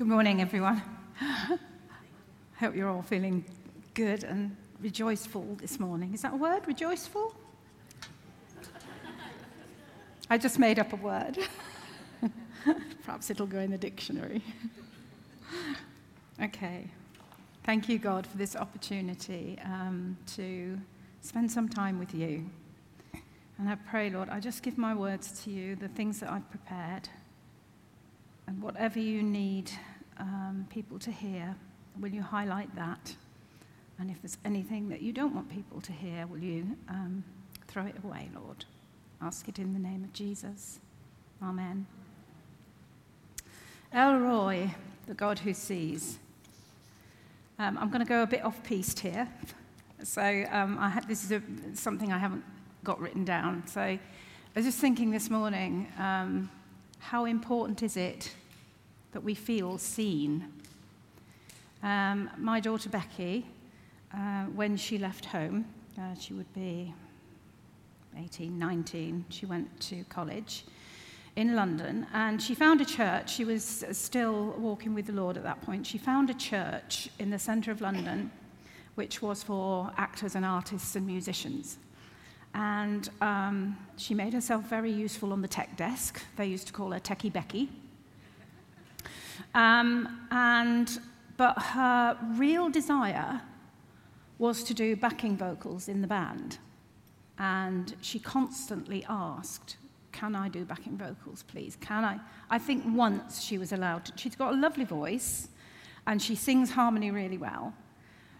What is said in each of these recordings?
Good morning, everyone. I hope you're all feeling good and rejoiceful this morning. Is that a word, rejoiceful? I just made up a word. Perhaps it'll go in the dictionary. okay. Thank you, God, for this opportunity um, to spend some time with you. And I pray, Lord, I just give my words to you, the things that I've prepared. And whatever you need um, people to hear, will you highlight that? And if there's anything that you don't want people to hear, will you um, throw it away, Lord? Ask it in the name of Jesus. Amen. El Roi, the God who sees. Um, I'm going to go a bit off piste here. So um, ha- this is a, something I haven't got written down. So I was just thinking this morning um, how important is it that we feel seen. Um, my daughter Becky, uh, when she left home, uh, she would be 18, 19, she went to college in London and she found a church. She was still walking with the Lord at that point. She found a church in the centre of London which was for actors and artists and musicians. And um, she made herself very useful on the tech desk. They used to call her Techie Becky. Um, and, but her real desire was to do backing vocals in the band. And she constantly asked, Can I do backing vocals, please? Can I? I think once she was allowed to. She's got a lovely voice and she sings harmony really well.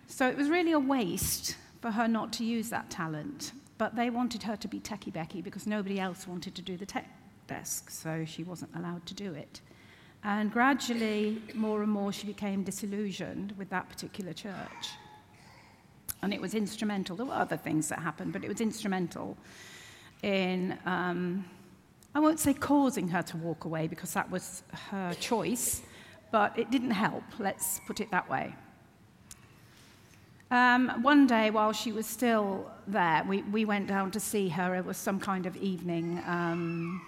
So it was really a waste for her not to use that talent. But they wanted her to be Techie Becky because nobody else wanted to do the tech desk, so she wasn't allowed to do it. And gradually, more and more, she became disillusioned with that particular church. And it was instrumental. There were other things that happened, but it was instrumental in, um, I won't say causing her to walk away because that was her choice, but it didn't help, let's put it that way. Um, one day, while she was still there, we, we went down to see her. It was some kind of evening. Um,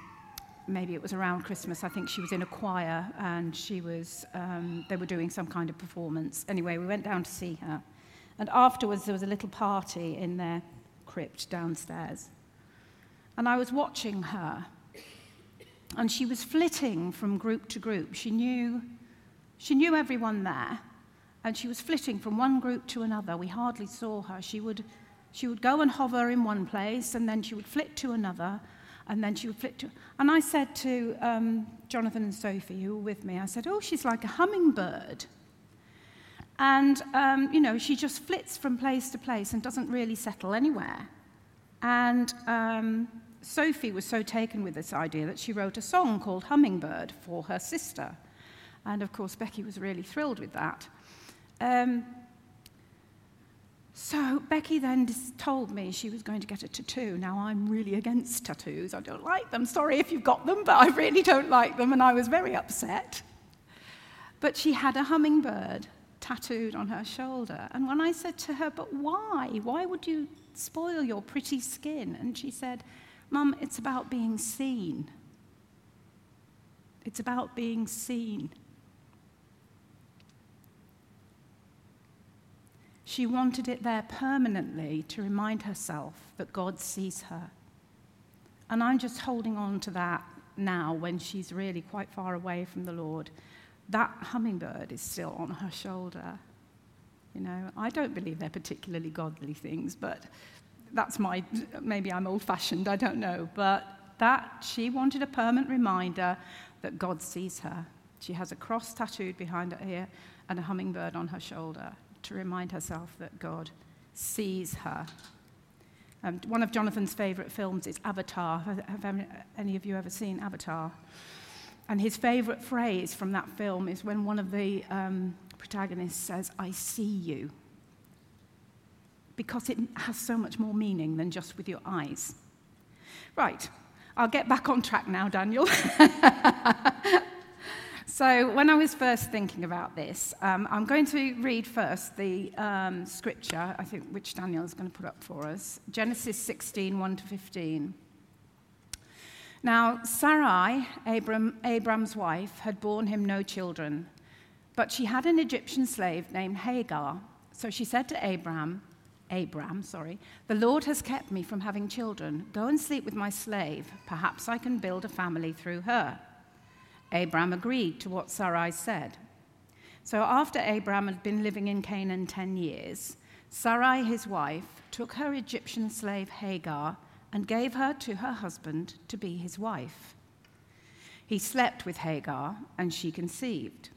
maybe it was around Christmas, I think she was in a choir and she was, um, they were doing some kind of performance. Anyway, we went down to see her. And afterwards, there was a little party in their crypt downstairs. And I was watching her. And she was flitting from group to group. She knew, she knew everyone there. And she was flitting from one group to another. We hardly saw her. She would, she would go and hover in one place, and then she would flit to another. And then she would flit to... And I said to um, Jonathan and Sophie, who were with me, I said, oh, she's like a hummingbird. And, um, you know, she just flits from place to place and doesn't really settle anywhere. And um, Sophie was so taken with this idea that she wrote a song called Hummingbird for her sister. And, of course, Becky was really thrilled with that. Um, so Becky then told me she was going to get a tattoo. Now I'm really against tattoos. I don't like them. Sorry if you've got them, but I really don't like them, and I was very upset. But she had a hummingbird tattooed on her shoulder. And when I said to her, But why? Why would you spoil your pretty skin? And she said, Mum, it's about being seen. It's about being seen. She wanted it there permanently to remind herself that God sees her. And I'm just holding on to that now when she's really quite far away from the Lord. That hummingbird is still on her shoulder. You know, I don't believe they're particularly godly things, but that's my, maybe I'm old fashioned, I don't know. But that, she wanted a permanent reminder that God sees her. She has a cross tattooed behind her ear and a hummingbird on her shoulder to remind herself that God sees her. Um, one of Jonathan's favourite films is Avatar. Have any of you ever seen Avatar? And his favourite phrase from that film is when one of the um, protagonists says, I see you. Because it has so much more meaning than just with your eyes. Right, I'll get back on track now, Daniel. So, when I was first thinking about this, um, I'm going to read first the um, scripture, I think, which Daniel is going to put up for us Genesis 16 1 to 15. Now, Sarai, Abram, Abram's wife, had borne him no children, But she had an Egyptian slave named Hagar. So she said to Abram, Abram, sorry, the Lord has kept me from having children. Go and sleep with my slave. Perhaps I can build a family through her. Abram agreed to what Sarai said. So after Abram had been living in Canaan 10 years, Sarai, his wife, took her Egyptian slave Hagar and gave her to her husband to be his wife. He slept with Hagar, and she conceived.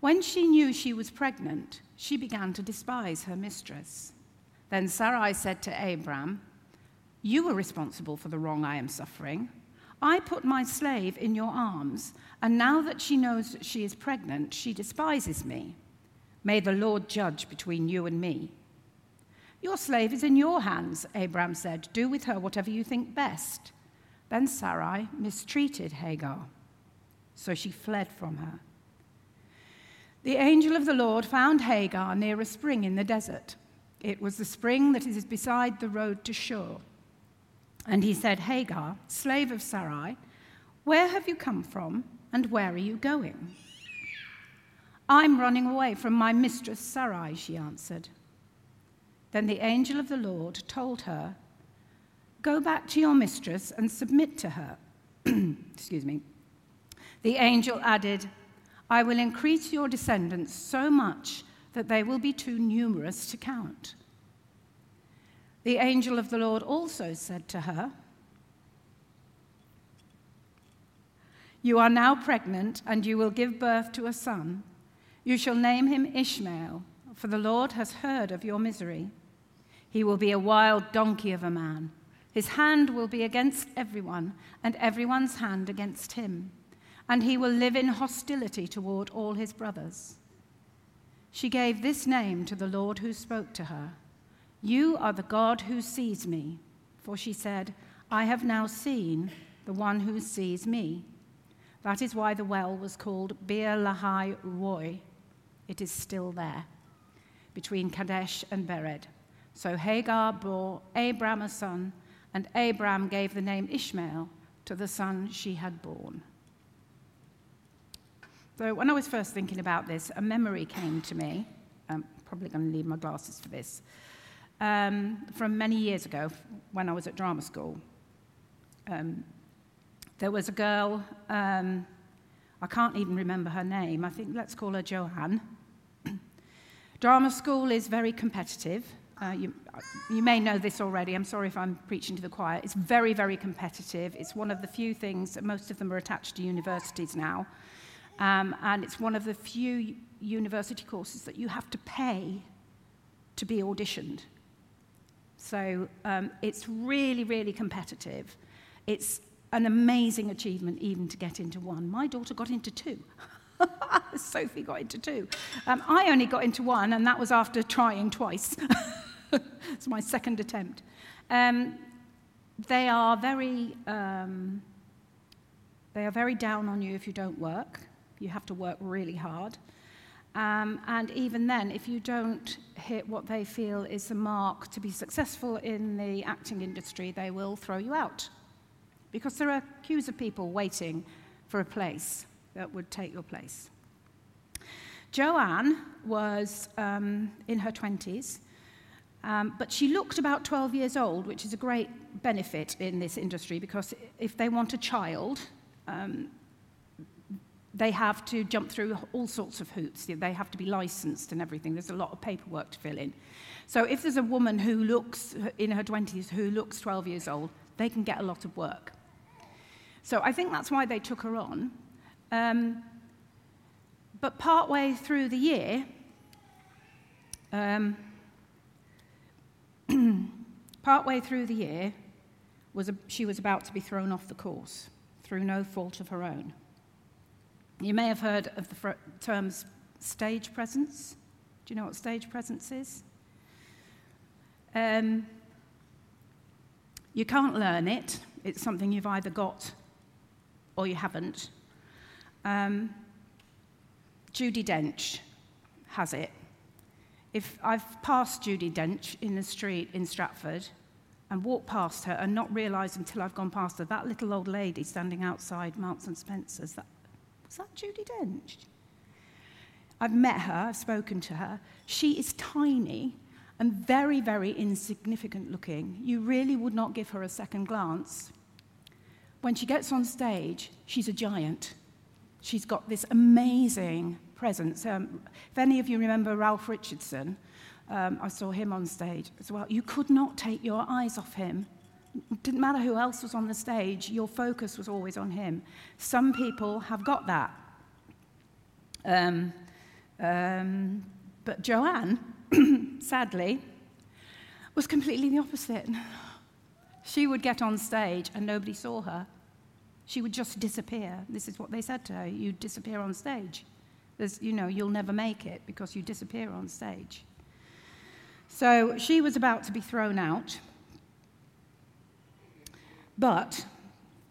When she knew she was pregnant, she began to despise her mistress. Then Sarai said to Abram, You are responsible for the wrong I am suffering. I put my slave in your arms, and now that she knows that she is pregnant, she despises me. May the Lord judge between you and me. Your slave is in your hands, Abram said. Do with her whatever you think best. Then Sarai mistreated Hagar, so she fled from her. The angel of the Lord found Hagar near a spring in the desert. It was the spring that is beside the road to Shur. And he said, Hagar, slave of Sarai, where have you come from and where are you going? I'm running away from my mistress Sarai, she answered. Then the angel of the Lord told her, Go back to your mistress and submit to her. Excuse me. The angel added, I will increase your descendants so much that they will be too numerous to count. The angel of the Lord also said to her, You are now pregnant, and you will give birth to a son. You shall name him Ishmael, for the Lord has heard of your misery. He will be a wild donkey of a man. His hand will be against everyone, and everyone's hand against him. And he will live in hostility toward all his brothers. She gave this name to the Lord who spoke to her You are the God who sees me. For she said, I have now seen the one who sees me. That is why the well was called Beer Lahai Roi. It is still there, between Kadesh and Bered. So Hagar bore Abram a son, and Abram gave the name Ishmael to the son she had born. So when I was first thinking about this, a memory came to me. I'm probably going to need my glasses for this. Um, from many years ago, when I was at drama school, um, there was a girl, um, I can't even remember her name, I think let's call her Joanne. Drama school is very competitive. Uh, you, you may know this already. I'm sorry if I'm preaching to the choir. It's very, very competitive. It's one of the few things, most of them are attached to universities now. Um, and it's one of the few university courses that you have to pay to be auditioned. So um, it's really, really competitive. It's an amazing achievement even to get into one. My daughter got into two. Sophie got into two. Um, I only got into one, and that was after trying twice. it's my second attempt. Um, they are very um, they are very down on you if you don't work. You have to work really hard. Um, and even then, if you don't hit what they feel is the mark to be successful in the acting industry, they will throw you out. Because there are queues of people waiting for a place that would take your place. Joanne was um, in her 20s, um, but she looked about 12 years old, which is a great benefit in this industry because if they want a child, um, they have to jump through all sorts of hoops. They have to be licensed and everything. There's a lot of paperwork to fill in. So if there's a woman who looks in her 20s who looks 12 years old, they can get a lot of work. So I think that's why they took her on. Um, but partway through the year, um, partway through the year, was a, she was about to be thrown off the course through no fault of her own. You may have heard of the terms stage presence. Do you know what stage presence is? Um, you can't learn it. It's something you've either got or you haven't. Um, Judi Dench has it. If I've passed Judi Dench in the street in Stratford and walked past her and not realised until I've gone past her, that little old lady standing outside Marks and Spencer's, that, Is that Judy Dench? I've met her, I've spoken to her. She is tiny and very, very insignificant looking. You really would not give her a second glance. When she gets on stage, she's a giant. She's got this amazing presence. Um, if any of you remember Ralph Richardson, um, I saw him on stage as well. You could not take your eyes off him. Didn't matter who else was on the stage, your focus was always on him. Some people have got that. Um, um, but Joanne, sadly, was completely the opposite. She would get on stage and nobody saw her. She would just disappear. This is what they said to her you disappear on stage. There's, you know, you'll never make it because you disappear on stage. So she was about to be thrown out. But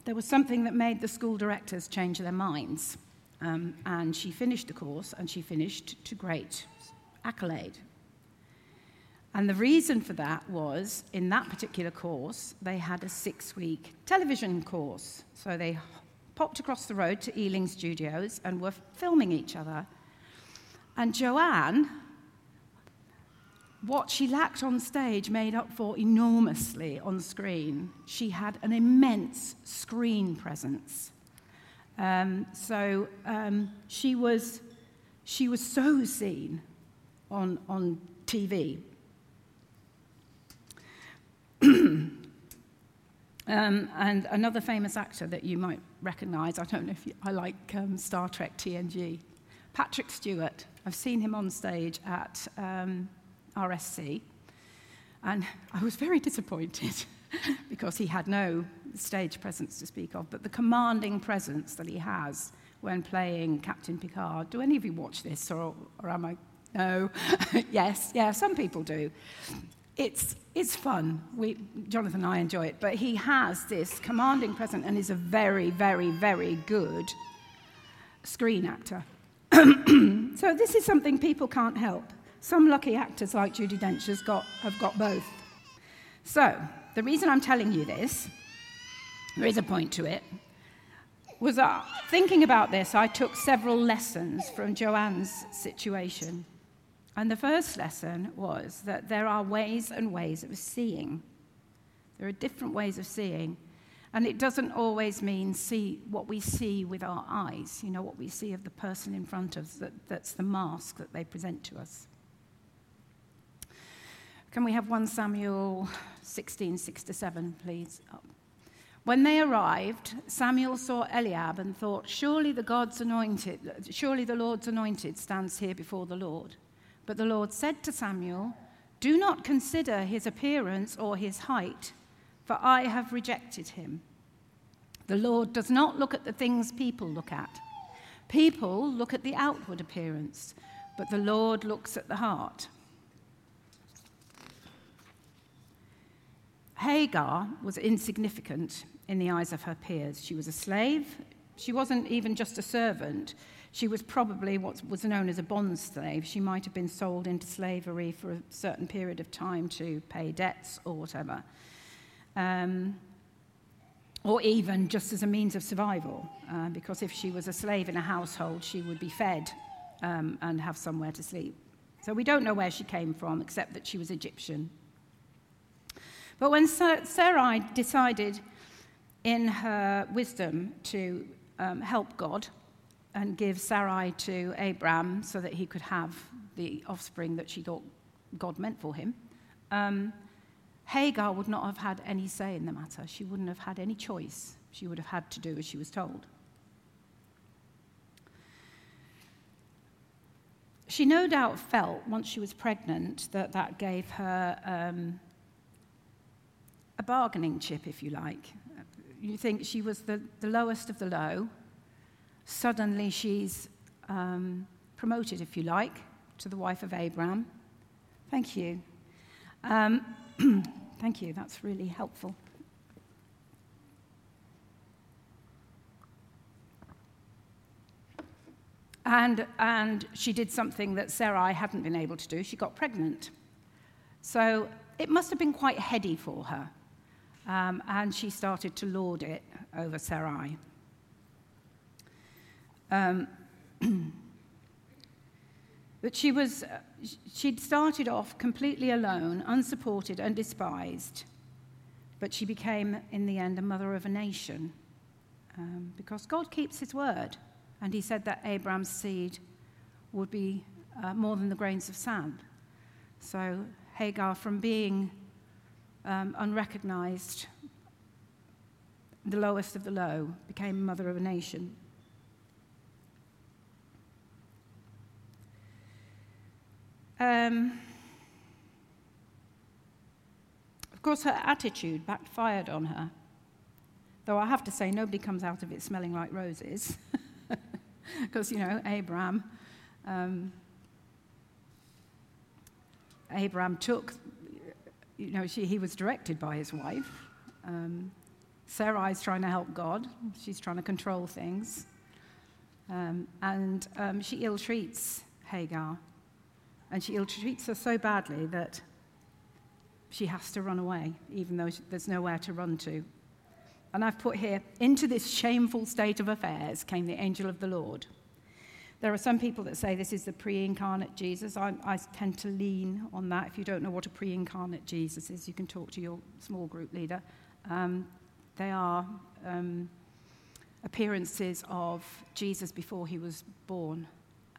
there was something that made the school directors change their minds. Um, and she finished the course, and she finished to great accolade. And the reason for that was in that particular course, they had a six week television course. So they popped across the road to Ealing Studios and were filming each other. And Joanne, what she lacked on stage made up for enormously on screen. She had an immense screen presence. Um, so um, she, was, she was so seen on, on TV. um, and another famous actor that you might recognize, I don't know if you, I like um, Star Trek TNG, Patrick Stewart. I've seen him on stage at um, RSC, and I was very disappointed because he had no stage presence to speak of, but the commanding presence that he has when playing Captain Picard. Do any of you watch this, or, or am I no. yes, yeah, some people do. It's, it's fun. We, Jonathan and I enjoy it. But he has this commanding presence and is a very, very, very good screen actor. so this is something people can't help. Some lucky actors like Judi Dench has got, have got both. So the reason I'm telling you this, there is a point to it, was that thinking about this, I took several lessons from Joanne's situation. And the first lesson was that there are ways and ways of seeing. There are different ways of seeing. And it doesn't always mean see what we see with our eyes, you know, what we see of the person in front of us, that, that's the mask that they present to us. Can we have 1 Samuel 16, 6 to 7, please? When they arrived, Samuel saw Eliab and thought, Surely the God's anointed, surely the Lord's anointed stands here before the Lord. But the Lord said to Samuel, Do not consider his appearance or his height, for I have rejected him. The Lord does not look at the things people look at. People look at the outward appearance, but the Lord looks at the heart. Hagar was insignificant in the eyes of her peers. She was a slave. She wasn't even just a servant. She was probably what was known as a bond slave. She might have been sold into slavery for a certain period of time to pay debts or whatever. Um, or even just as a means of survival, uh, because if she was a slave in a household, she would be fed um, and have somewhere to sleep. So we don't know where she came from, except that she was Egyptian. But when Sarai decided in her wisdom to um, help God, and give Sarai to Abram so that he could have the offspring that she thought God meant for him, um, Hagar would not have had any say in the matter. She wouldn't have had any choice. She would have had to do as she was told. She no doubt felt once she was pregnant that that gave her um, a bargaining chip, if you like. You think she was the, the lowest of the low, Suddenly she's um, promoted, if you like, to the wife of Abraham. Thank you. Um, thank you, that's really helpful. And, and she did something that Sarai hadn't been able to do. She got pregnant. So it must have been quite heady for her. Um, and she started to lord it over Sarai. But she was, uh, she'd started off completely alone, unsupported, and despised. But she became, in the end, a mother of a nation. Um, because God keeps his word. And he said that Abraham's seed would be uh, more than the grains of sand. So Hagar, from being um, unrecognized, the lowest of the low, became mother of a nation. Um, of course, her attitude backfired on her. Though I have to say, nobody comes out of it smelling like roses. Because, you know, Abraham, um, Abraham took, you know, she, he was directed by his wife. Um, Sarai's trying to help God, she's trying to control things. Um, and um, she ill treats Hagar. And she ill treats her so badly that she has to run away, even though there's nowhere to run to. And I've put here, into this shameful state of affairs came the angel of the Lord. There are some people that say this is the pre incarnate Jesus. I, I, tend to lean on that. If you don't know what a pre incarnate Jesus is, you can talk to your small group leader. Um, they are um, appearances of Jesus before he was born.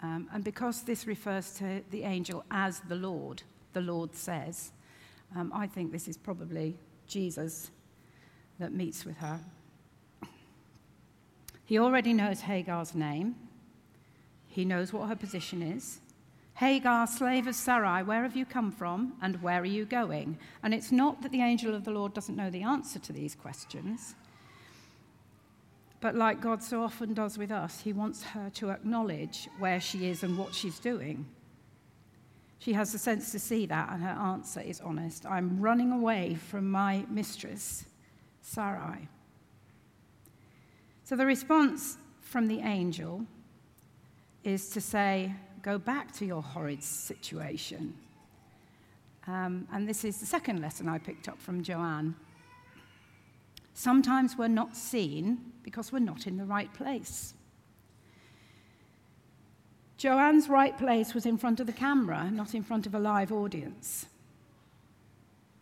Um, and because this refers to the angel as the Lord, the Lord says, um, I think this is probably Jesus that meets with her. He already knows Hagar's name, he knows what her position is. Hagar, slave of Sarai, where have you come from and where are you going? And it's not that the angel of the Lord doesn't know the answer to these questions, but like God so often does with us, he wants her to acknowledge where she is and what she's doing. She has the sense to see that, and her answer is honest I'm running away from my mistress, Sarai. So the response from the angel is to say, Go back to your horrid situation. Um, and this is the second lesson I picked up from Joanne. Sometimes we're not seen because we're not in the right place. Joanne's right place was in front of the camera, not in front of a live audience.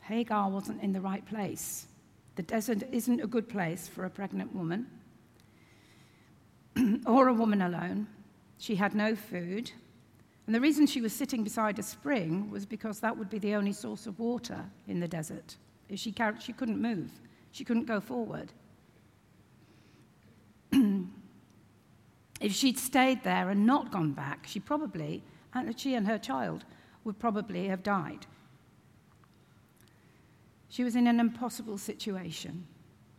Hagar wasn't in the right place. The desert isn't a good place for a pregnant woman or a woman alone. She had no food. And the reason she was sitting beside a spring was because that would be the only source of water in the desert. If she, she couldn't move, she couldn't go forward. if she'd stayed there and not gone back, she probably, and she and her child, would probably have died. She was in an impossible situation.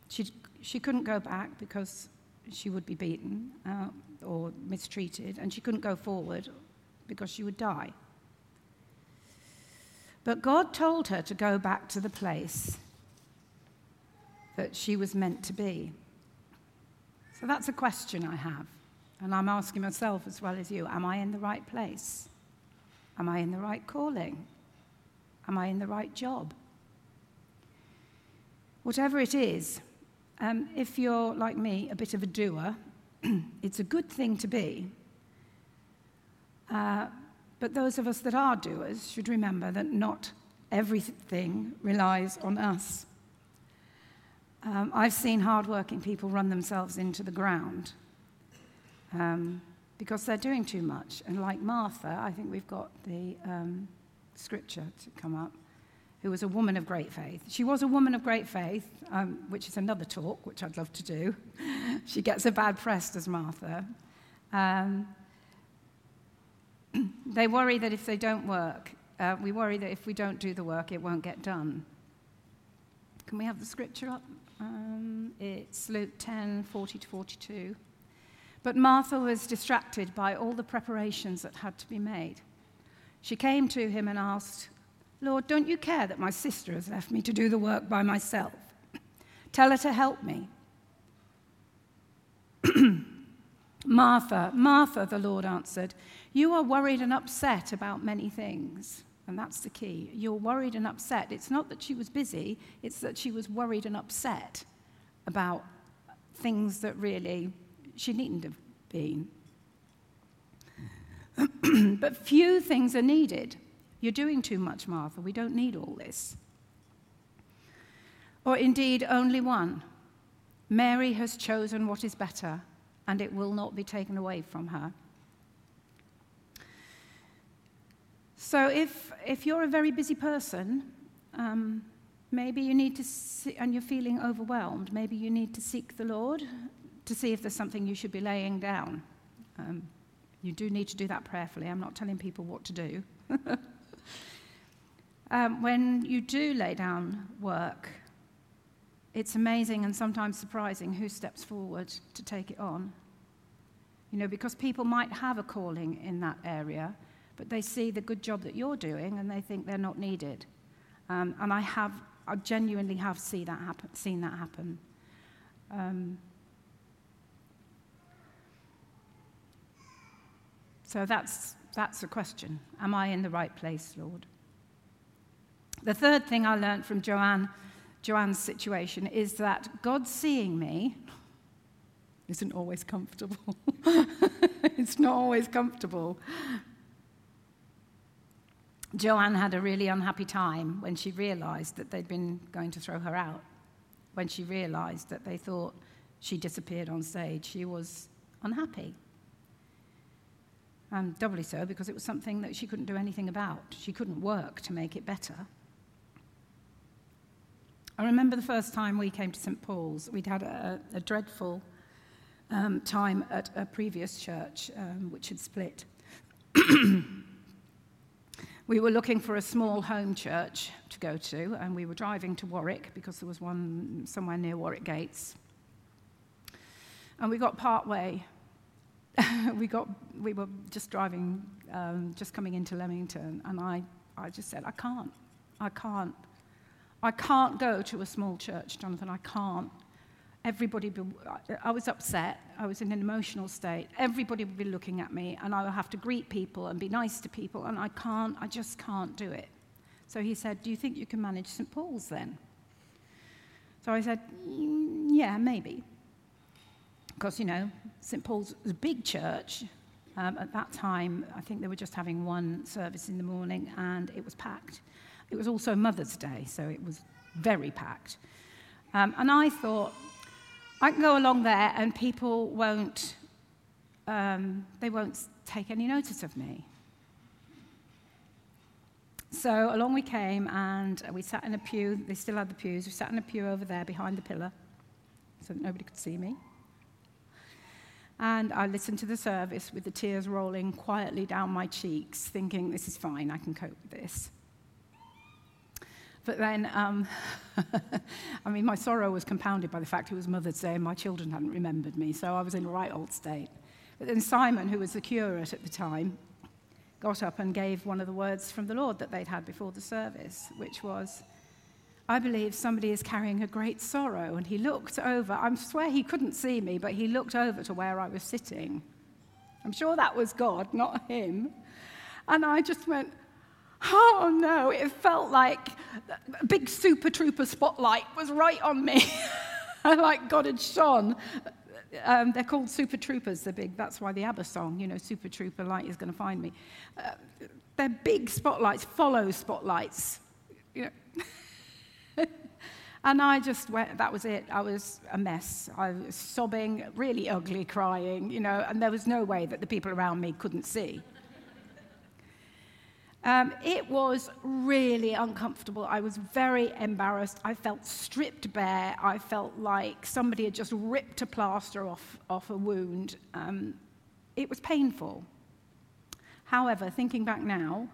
She, she couldn't go back because she would be beaten uh, or mistreated, and she couldn't go forward because she would die. But God told her to go back to the place that she was meant to be. So that's a question I have. And I'm asking myself as well as you Am I in the right place? Am I in the right calling? Am I in the right job? Whatever it is, um, if you're like me, a bit of a doer, it's a good thing to be. Uh, but those of us that are doers should remember that not everything relies on us. Um, I've seen hardworking people run themselves into the ground um, because they're doing too much. And like Martha, I think we've got the um, scripture to come up, who was a woman of great faith. She was a woman of great faith, um, which is another talk, which I'd love to do. she gets a bad press, as Martha. Um, they worry that if they don't work, uh, we worry that if we don't do the work, it won't get done. Can we have the scripture up? Um, it's Luke 10 40 to 42. But Martha was distracted by all the preparations that had to be made. She came to him and asked, Lord, don't you care that my sister has left me to do the work by myself? Tell her to help me. Martha, Martha, the Lord answered, you are worried and upset about many things. And that's the key. You're worried and upset. It's not that she was busy, it's that she was worried and upset about things that really she needn't have been. but few things are needed. You're doing too much, Martha. We don't need all this. Or indeed, only one. Mary has chosen what is better, and it will not be taken away from her. So, if, if you're a very busy person, um, maybe you need to, see, and you're feeling overwhelmed, maybe you need to seek the Lord to see if there's something you should be laying down. Um, you do need to do that prayerfully. I'm not telling people what to do. um, when you do lay down work, it's amazing and sometimes surprising who steps forward to take it on. You know, because people might have a calling in that area, but they see the good job that you're doing and they think they're not needed. Um, and I have, I genuinely have see that happen, seen that happen. Um, so that's, that's a question. Am I in the right place, Lord? The third thing I learned from Joanne, Joanne's situation is that God seeing me isn't always comfortable. it's not always comfortable. Joanne had a really unhappy time when she realized that they'd been going to throw her out. When she realized that they thought she disappeared on stage, she was unhappy. And doubly so because it was something that she couldn't do anything about. She couldn't work to make it better. I remember the first time we came to St. Paul's, we'd had a, a dreadful um, time at a previous church um, which had split. we were looking for a small home church to go to, and we were driving to Warwick because there was one somewhere near Warwick Gates. And we got part way. we, got, we were just driving, um, just coming into Leamington, and I, I just said, I can't. I can't. I can't go to a small church, Jonathan. I can't everybody, be, I was upset, I was in an emotional state. Everybody would be looking at me, and I would have to greet people and be nice to people, and I can't, I just can't do it. So he said, Do you think you can manage St. Paul's then? So I said, mm, Yeah, maybe. Because, you know, St. Paul's was a big church. Um, at that time, I think they were just having one service in the morning, and it was packed. It was also Mother's Day, so it was very packed. Um, and I thought, I can go along there and people won't, um, they won't take any notice of me. So along we came and we sat in a pew. They still had the pews. We sat in a pew over there behind the pillar so that nobody could see me. And I listened to the service with the tears rolling quietly down my cheeks, thinking, this is fine, I can cope with this. But then, um, I mean, my sorrow was compounded by the fact it was Mother's Day and my children hadn't remembered me, so I was in a right old state. But then Simon, who was the curate at the time, got up and gave one of the words from the Lord that they'd had before the service, which was, I believe somebody is carrying a great sorrow. And he looked over, I swear he couldn't see me, but he looked over to where I was sitting. I'm sure that was God, not him. And I just went, Oh no, it felt like a big super trooper spotlight was right on me. like God had shone. Um, they're called super troopers, they're big. That's why the ABBA song, you know, super trooper light is going to find me. Uh, they're big spotlights, follow spotlights. You know. and I just went, that was it. I was a mess. I was sobbing, really ugly, crying, you know, and there was no way that the people around me couldn't see. Um, it was really uncomfortable. I was very embarrassed. I felt stripped bare. I felt like somebody had just ripped a plaster off, off a wound. Um, it was painful. However, thinking back now,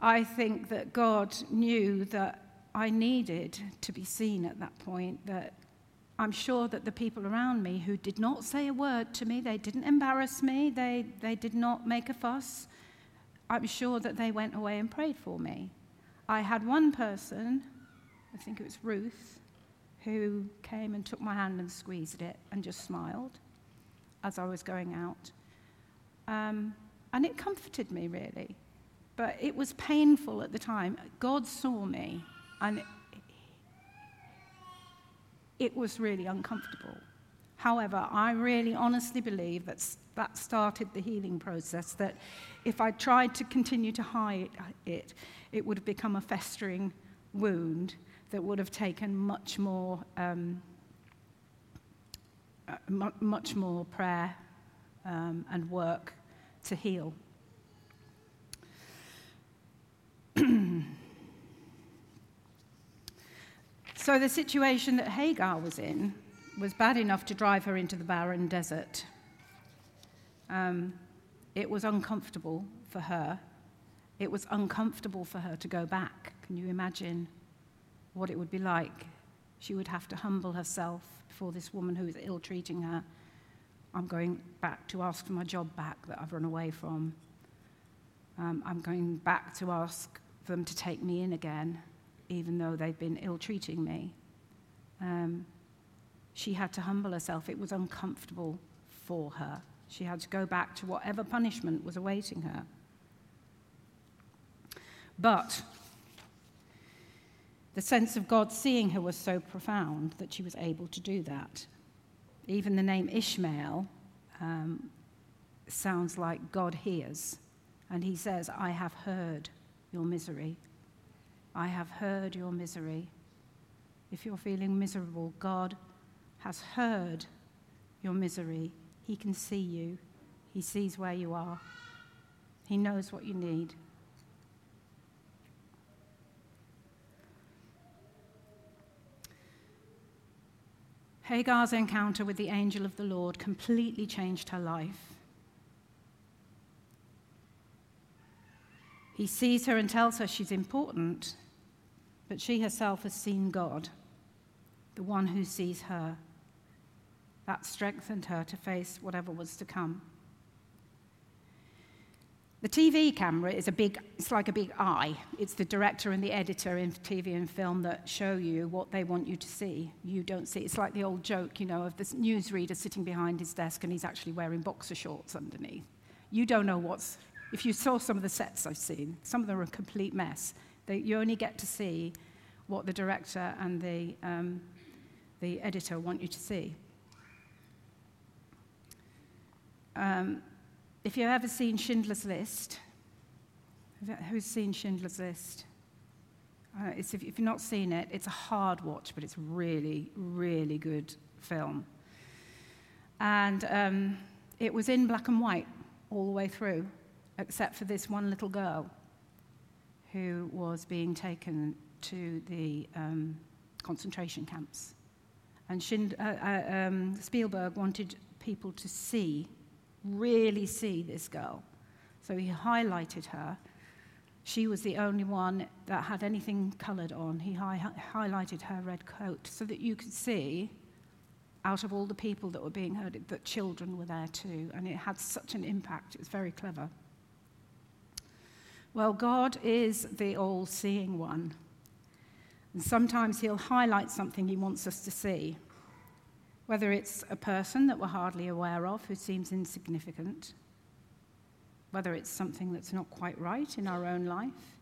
I think that God knew that I needed to be seen at that point, that I'm sure that the people around me who did not say a word to me, they didn't embarrass me, they, they did not make a fuss, I'm sure that they went away and prayed for me. I had one person, I think it was Ruth, who came and took my hand and squeezed it and just smiled as I was going out. Um, and it comforted me, really. But it was painful at the time. God saw me, and it was really uncomfortable. However, I really honestly believe that that started the healing process, that if I tried to continue to hide it, it would have become a festering wound that would have taken much more, um, uh, much more prayer um, and work to heal. So the situation that Hagar was in was bad enough to drive her into the barren desert. Um, it was uncomfortable for her. It was uncomfortable for her to go back. Can you imagine what it would be like? She would have to humble herself before this woman who was ill treating her. I'm going back to ask for my job back that I've run away from. Um, I'm going back to ask them to take me in again, even though they've been ill treating me. Um, she had to humble herself. It was uncomfortable for her. She had to go back to whatever punishment was awaiting her. But the sense of God seeing her was so profound that she was able to do that. Even the name Ishmael um, sounds like God hears. And he says, I have heard your misery. I have heard your misery. If you're feeling miserable, God has heard your misery. He can see you, He sees where you are, He knows what you need. Hagar's encounter with the angel of the Lord completely changed her life. He sees her and tells her she's important, but she herself has seen God, the one who sees her. That strengthened her to face whatever was to come. The TV camera is a big, it's like a big eye. It's the director and the editor in TV and film that show you what they want you to see. You don't see. It's like the old joke, you know, of this newsreader sitting behind his desk and he's actually wearing boxer shorts underneath. You don't know what's, if you saw some of the sets I've seen, some of them are a complete mess. They, you only get to see what the director and the, um, the editor want you to see. Um, if you've ever seen Schindler's List, who's seen Schindler's List? Uh, if, if you've not seen it, it's a hard watch, but it's really, really good film. And um, it was in black and white all the way through, except for this one little girl who was being taken to the um, concentration camps. And Schind- uh, uh, um, Spielberg wanted people to see really see this girl. So he highlighted her. She was the only one that had anything coloured on. He hi- highlighted her red coat so that you could see, out of all the people that were being heard, that children were there too. And it had such an impact. It was very clever. Well, God is the all seeing one. And sometimes He'll highlight something He wants us to see whether it's a person that we're hardly aware of who seems insignificant, whether it's something that's not quite right in our own life,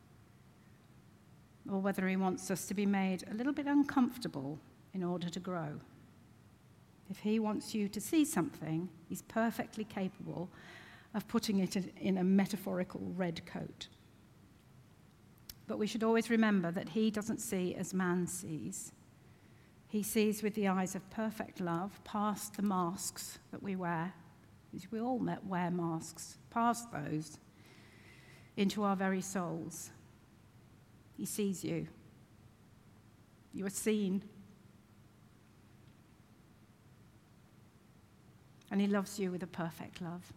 or whether he wants us to be made a little bit uncomfortable in order to grow. If he wants you to see something, he's perfectly capable of putting it in a metaphorical red coat. But we should always remember that he doesn't see as man sees. He sees with the eyes of perfect love past the masks that we wear. We all wear masks, past those, into our very souls. He sees you. You are seen. And He loves you with a perfect love.